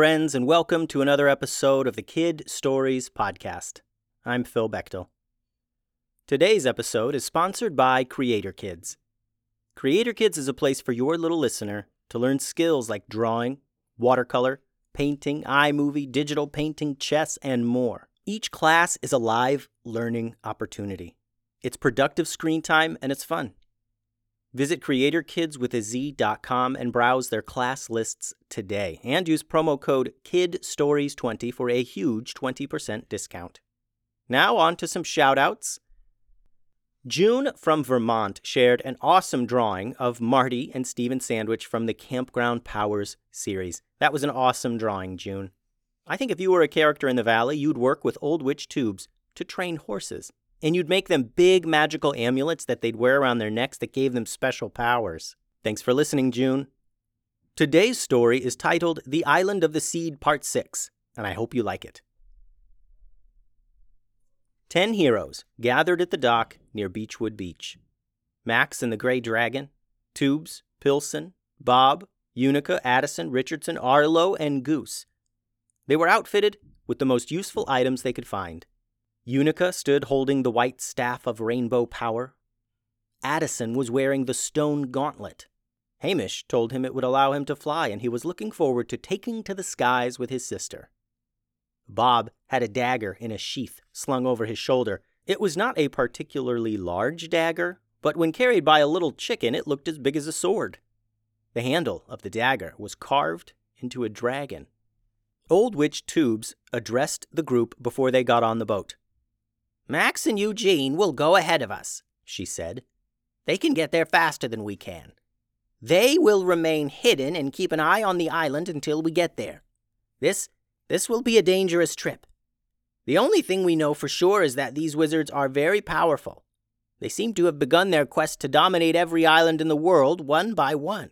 friends, and welcome to another episode of the Kid Stories Podcast. I'm Phil Bechtel. Today's episode is sponsored by Creator Kidz. Creator Kidz is a place for your little listener to learn skills like drawing, watercolor, painting, iMovie, digital painting, chess, and more. Each class is a live learning opportunity. It's productive screen time and it's fun. Visit creatorkidswithaz.com and browse their class lists today and use promo code KIDSTORIES20 for a huge 20% discount. Now on to some shoutouts. June from Vermont shared an awesome drawing of Marty and Steven Sandwich from the Campground Powers series. That was an awesome drawing, June. I think if you were a character in the valley, you'd work with Old Witch Tubes to train horses and you'd make them big magical amulets that they'd wear around their necks that gave them special powers. Thanks for listening, June. Today's story is titled The Island of the Seed Part 6, and I hope you like it. Ten heroes gathered at the dock near Beechwood Beach. Max and the Gray Dragon, Tubes, Pilson, Bob, Unica, Addison, Richardson, Arlo, and Goose. They were outfitted with the most useful items they could find Unica stood holding the white staff of rainbow power. Addison was wearing the stone gauntlet. Hamish told him it would allow him to fly, and he was looking forward to taking to the skies with his sister. Bob had a dagger in a sheath slung over his shoulder. It was not a particularly large dagger, but when carried by a little chicken, it looked as big as a sword. The handle of the dagger was carved into a dragon. Old Witch Tubes addressed the group before they got on the boat. Max and Eugene will go ahead of us, she said. They can get there faster than we can. They will remain hidden and keep an eye on the island until we get there. This this will be a dangerous trip. The only thing we know for sure is that these wizards are very powerful. They seem to have begun their quest to dominate every island in the world one by one.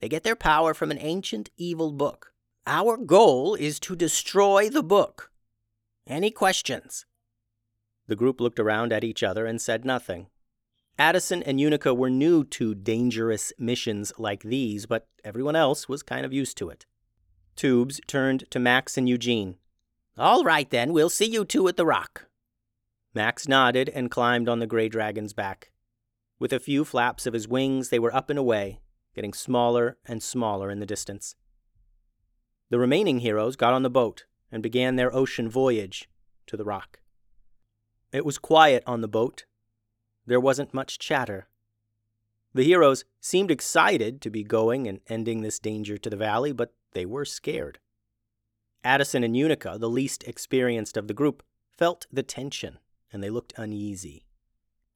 They get their power from an ancient evil book. Our goal is to destroy the book. Any questions? The group looked around at each other and said nothing. Addison and Unica were new to dangerous missions like these, but everyone else was kind of used to it. Tubes turned to Max and Eugene. All right, then, we'll see you two at the rock. Max nodded and climbed on the gray dragon's back. With a few flaps of his wings, they were up and away, getting smaller and smaller in the distance. The remaining heroes got on the boat and began their ocean voyage to the rock. It was quiet on the boat. There wasn't much chatter. The heroes seemed excited to be going and ending this danger to the valley, but they were scared. Addison and Unica, the least experienced of the group, felt the tension, and they looked uneasy.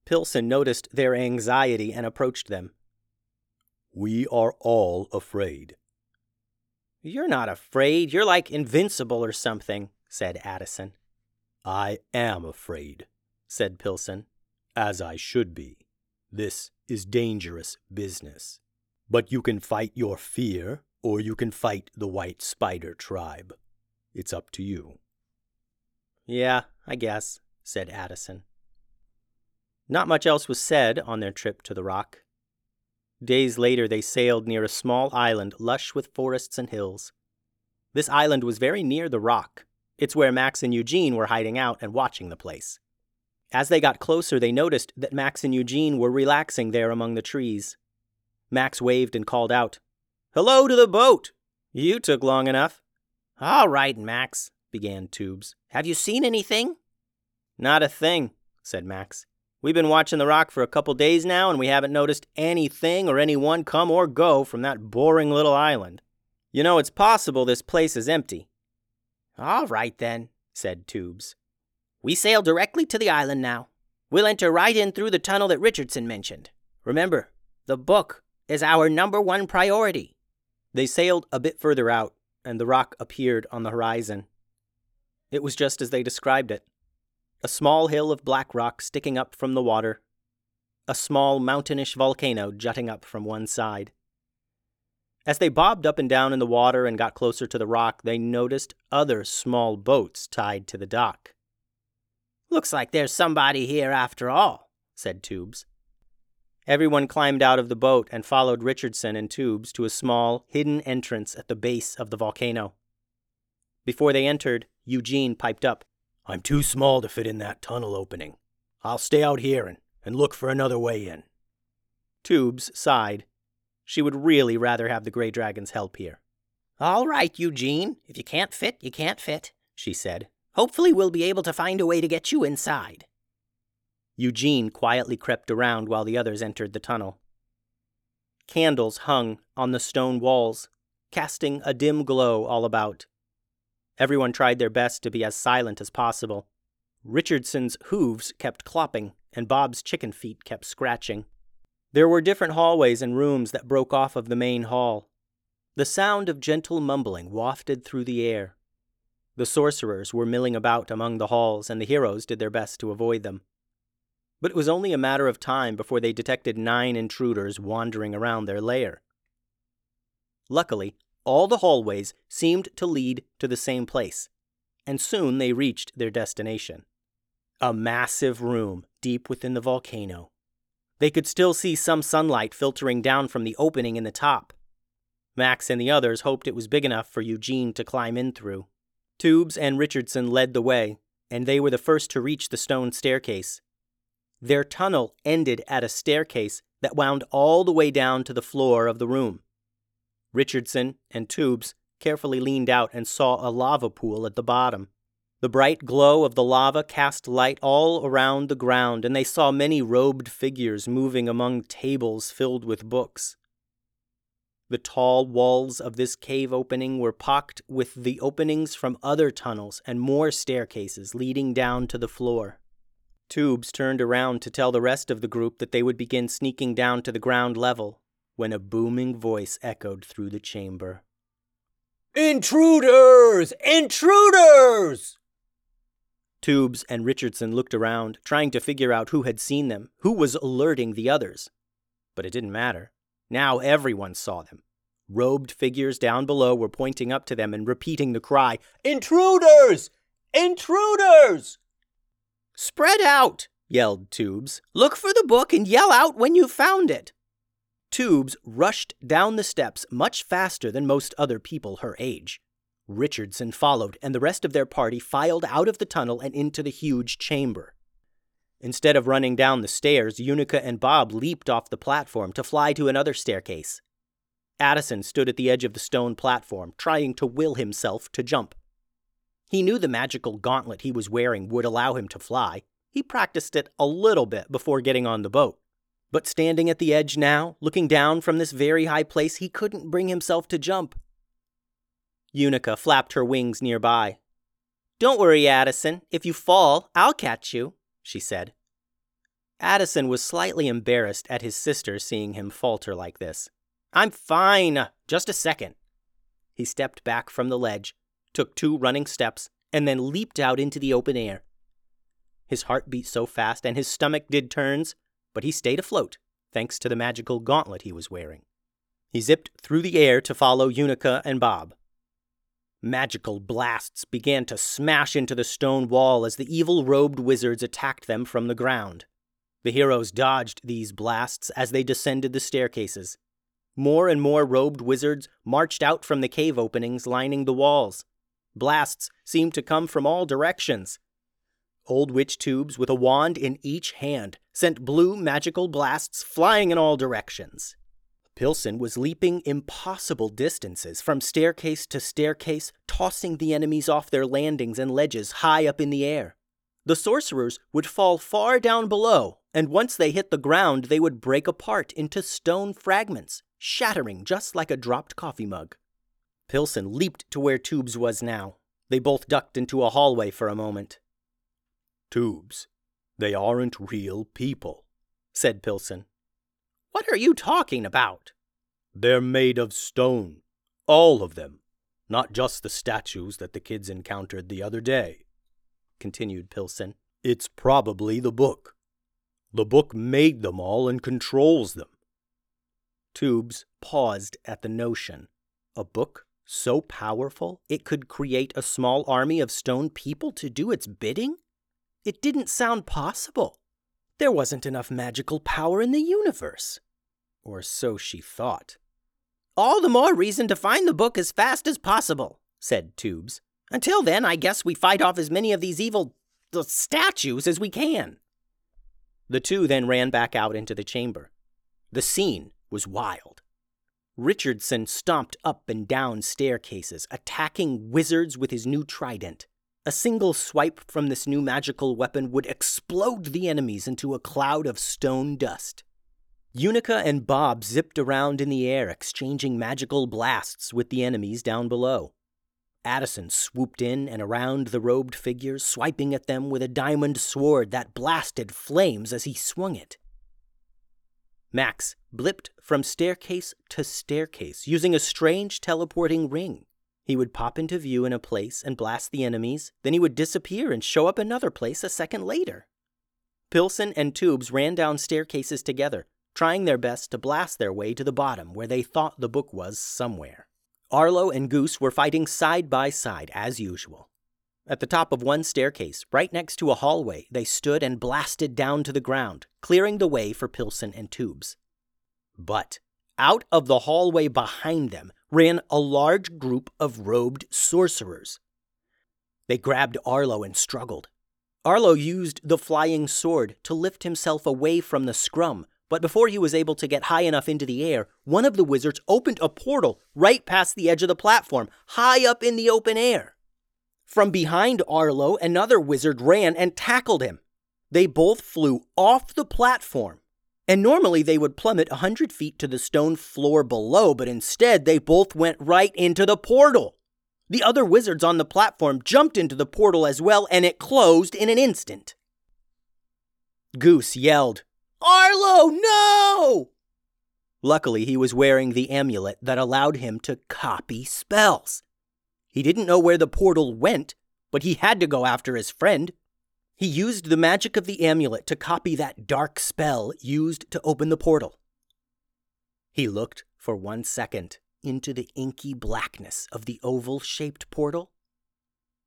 Pilson noticed their anxiety and approached them. We are all afraid. You're not afraid. You're like invincible or something, said Addison. I am afraid, said Pilson, as I should be. This is dangerous business. But you can fight your fear, or you can fight the White Spider tribe. It's up to you. Yeah, I guess, said Addison. Not much else was said on their trip to the rock. Days later, they sailed near a small island lush with forests and hills. This island was very near the rock, it's where Max and Eugene were hiding out and watching the place. As they got closer, they noticed that Max and Eugene were relaxing there among the trees. Max waved and called out, Hello to the boat! You took long enough. All right, Max, began Tubes. Have you seen anything? Not a thing, said Max. We've been watching the rock for a couple days now, and we haven't noticed anything or anyone come or go from that boring little island. You know, it's possible this place is empty. All right, then, said Tubes. We sail directly to the island now. We'll enter right in through the tunnel that Richardson mentioned. Remember, the book is our number one priority. They sailed a bit further out, and the rock appeared on the horizon. It was just as they described it a small hill of black rock sticking up from the water, a small mountainish volcano jutting up from one side. As they bobbed up and down in the water and got closer to the rock, they noticed other small boats tied to the dock. Looks like there's somebody here after all, said Tubes. Everyone climbed out of the boat and followed Richardson and Tubes to a small, hidden entrance at the base of the volcano. Before they entered, Eugene piped up. I'm too small to fit in that tunnel opening. I'll stay out here and, and look for another way in. Tubes sighed. She would really rather have the Grey Dragon's help here. All right, Eugene. If you can't fit, you can't fit, she said. Hopefully, we'll be able to find a way to get you inside. Eugene quietly crept around while the others entered the tunnel. Candles hung on the stone walls, casting a dim glow all about. Everyone tried their best to be as silent as possible. Richardson's hooves kept clopping, and Bob's chicken feet kept scratching. There were different hallways and rooms that broke off of the main hall. The sound of gentle mumbling wafted through the air. The sorcerers were milling about among the halls, and the heroes did their best to avoid them. But it was only a matter of time before they detected nine intruders wandering around their lair. Luckily, all the hallways seemed to lead to the same place, and soon they reached their destination. A massive room deep within the volcano. They could still see some sunlight filtering down from the opening in the top. Max and the others hoped it was big enough for Eugene to climb in through. Tubes and Richardson led the way, and they were the first to reach the stone staircase. Their tunnel ended at a staircase that wound all the way down to the floor of the room. Richardson and Tubes carefully leaned out and saw a lava pool at the bottom. The bright glow of the lava cast light all around the ground, and they saw many robed figures moving among tables filled with books. The tall walls of this cave opening were pocked with the openings from other tunnels and more staircases leading down to the floor. Tubes turned around to tell the rest of the group that they would begin sneaking down to the ground level when a booming voice echoed through the chamber. Intruders! Intruders! Tubes and Richardson looked around, trying to figure out who had seen them, who was alerting the others. But it didn't matter. Now everyone saw them. Robed figures down below were pointing up to them and repeating the cry Intruders! Intruders! Spread out, yelled Tubes. Look for the book and yell out when you've found it. Tubes rushed down the steps much faster than most other people her age. Richardson followed, and the rest of their party filed out of the tunnel and into the huge chamber. Instead of running down the stairs, Unica and Bob leaped off the platform to fly to another staircase. Addison stood at the edge of the stone platform, trying to will himself to jump. He knew the magical gauntlet he was wearing would allow him to fly. He practiced it a little bit before getting on the boat. But standing at the edge now, looking down from this very high place, he couldn't bring himself to jump. Unica flapped her wings nearby. Don't worry, Addison. If you fall, I'll catch you, she said. Addison was slightly embarrassed at his sister seeing him falter like this. I'm fine. Just a second. He stepped back from the ledge, took two running steps, and then leaped out into the open air. His heart beat so fast and his stomach did turns, but he stayed afloat, thanks to the magical gauntlet he was wearing. He zipped through the air to follow Unica and Bob. Magical blasts began to smash into the stone wall as the evil robed wizards attacked them from the ground. The heroes dodged these blasts as they descended the staircases. More and more robed wizards marched out from the cave openings lining the walls. Blasts seemed to come from all directions. Old witch tubes with a wand in each hand sent blue magical blasts flying in all directions. Pilson was leaping impossible distances from staircase to staircase, tossing the enemies off their landings and ledges high up in the air. The sorcerers would fall far down below, and once they hit the ground, they would break apart into stone fragments, shattering just like a dropped coffee mug. Pilson leaped to where Tubes was now. They both ducked into a hallway for a moment. Tubes, they aren't real people, said Pilson. What are you talking about? They're made of stone. All of them. Not just the statues that the kids encountered the other day, continued Pilson. It's probably the book. The book made them all and controls them. Tubes paused at the notion. A book so powerful it could create a small army of stone people to do its bidding? It didn't sound possible. There wasn't enough magical power in the universe. Or so she thought. All the more reason to find the book as fast as possible, said Tubes. Until then, I guess we fight off as many of these evil uh, statues as we can. The two then ran back out into the chamber. The scene was wild. Richardson stomped up and down staircases, attacking wizards with his new trident. A single swipe from this new magical weapon would explode the enemies into a cloud of stone dust. Unica and Bob zipped around in the air, exchanging magical blasts with the enemies down below. Addison swooped in and around the robed figures, swiping at them with a diamond sword that blasted flames as he swung it. Max blipped from staircase to staircase, using a strange teleporting ring. He would pop into view in a place and blast the enemies, then he would disappear and show up another place a second later. Pilson and Tubes ran down staircases together, trying their best to blast their way to the bottom where they thought the book was somewhere. Arlo and Goose were fighting side by side as usual. At the top of one staircase, right next to a hallway, they stood and blasted down to the ground, clearing the way for Pilson and Tubes. But out of the hallway behind them ran a large group of robed sorcerers. They grabbed Arlo and struggled. Arlo used the flying sword to lift himself away from the scrum, but before he was able to get high enough into the air, one of the wizards opened a portal right past the edge of the platform, high up in the open air. From behind Arlo, another wizard ran and tackled him. They both flew off the platform. And normally they would plummet a hundred feet to the stone floor below, but instead they both went right into the portal. The other wizards on the platform jumped into the portal as well, and it closed in an instant. Goose yelled, Arlo, no! Luckily, he was wearing the amulet that allowed him to copy spells. He didn't know where the portal went, but he had to go after his friend. He used the magic of the amulet to copy that dark spell used to open the portal. He looked for one second into the inky blackness of the oval shaped portal,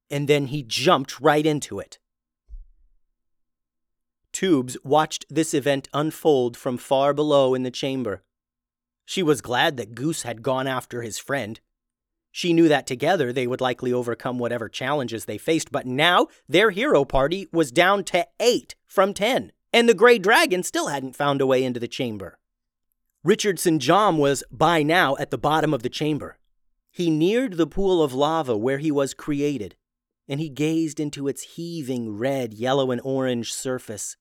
and then he jumped right into it. Tubes watched this event unfold from far below in the chamber. She was glad that Goose had gone after his friend. She knew that together they would likely overcome whatever challenges they faced, but now their hero party was down to eight from ten, and the Grey Dragon still hadn't found a way into the chamber. Richardson Jom was by now at the bottom of the chamber. He neared the pool of lava where he was created, and he gazed into its heaving red, yellow, and orange surface.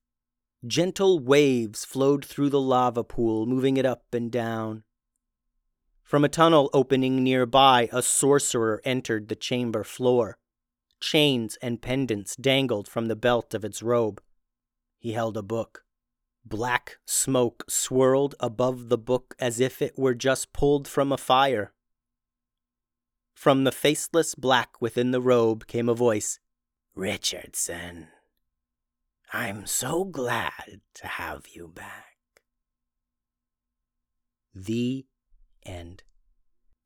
Gentle waves flowed through the lava pool, moving it up and down. From a tunnel opening nearby, a sorcerer entered the chamber floor. Chains and pendants dangled from the belt of its robe. He held a book. Black smoke swirled above the book as if it were just pulled from a fire. From the faceless black within the robe came a voice Richardson, I'm so glad to have you back. The end.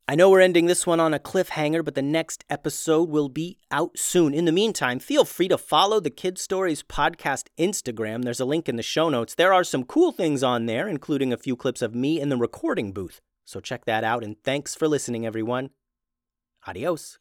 I know we're ending this one on a cliffhanger, but the next episode will be out soon. In the meantime, feel free to follow the Kid Stories Podcast Instagram. There's a link in the show notes. There are some cool things on there, including a few clips of me in the recording booth. So check that out, and thanks for listening, everyone. Adios.